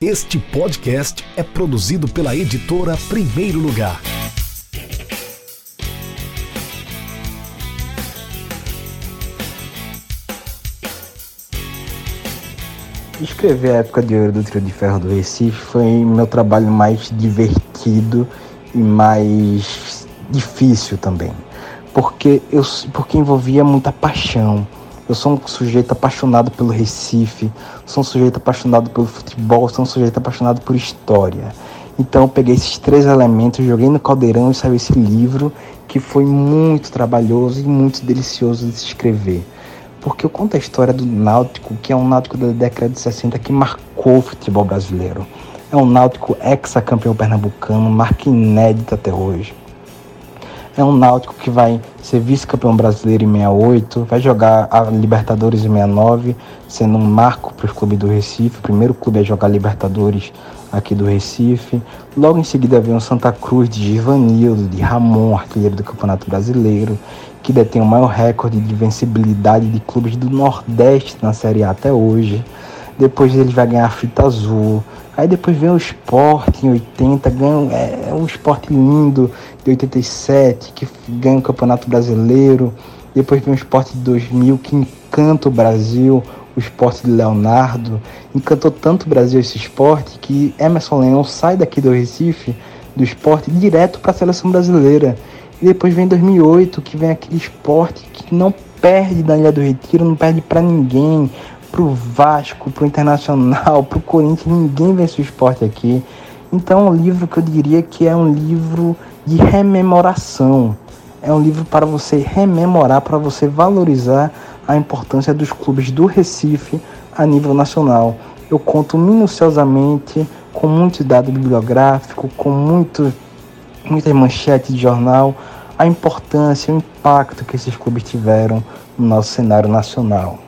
Este podcast é produzido pela editora Primeiro Lugar. Escrever a época de ouro do Trio de Ferro do Recife foi meu trabalho mais divertido e mais difícil também, porque eu porque envolvia muita paixão eu sou um sujeito apaixonado pelo Recife, sou um sujeito apaixonado pelo futebol, sou um sujeito apaixonado por história. Então eu peguei esses três elementos, joguei no caldeirão e saiu esse livro que foi muito trabalhoso e muito delicioso de se escrever. Porque eu conto a história do Náutico, que é um Náutico da década de 60 que marcou o futebol brasileiro. É um Náutico ex-campeão pernambucano, marca inédita até hoje. É um Náutico que vai ser vice-campeão brasileiro em 68, vai jogar a Libertadores em 69, sendo um marco para os clubes do Recife, o primeiro clube a jogar Libertadores aqui do Recife. Logo em seguida vem o Santa Cruz de Givanildo, de Ramon, artilheiro do Campeonato Brasileiro, que detém o maior recorde de vencibilidade de clubes do Nordeste na Série A até hoje. Depois ele vai ganhar a fita azul, Aí depois vem o esporte em 80, ganha, é, é um esporte lindo de 87, que ganha o Campeonato Brasileiro. Depois vem o esporte de 2000, que encanta o Brasil, o esporte de Leonardo. Encantou tanto o Brasil esse esporte que Emerson Leão sai daqui do Recife, do esporte, direto para a seleção brasileira. E depois vem 2008, que vem aquele esporte que não perde da Ilha do Retiro, não perde para ninguém pro Vasco, pro Internacional, pro Corinthians, ninguém vence o esporte aqui. Então é um livro que eu diria que é um livro de rememoração. É um livro para você rememorar, para você valorizar a importância dos clubes do Recife a nível nacional. Eu conto minuciosamente, com muito dado bibliográfico, com muito, muitas manchetes de jornal, a importância, o impacto que esses clubes tiveram no nosso cenário nacional.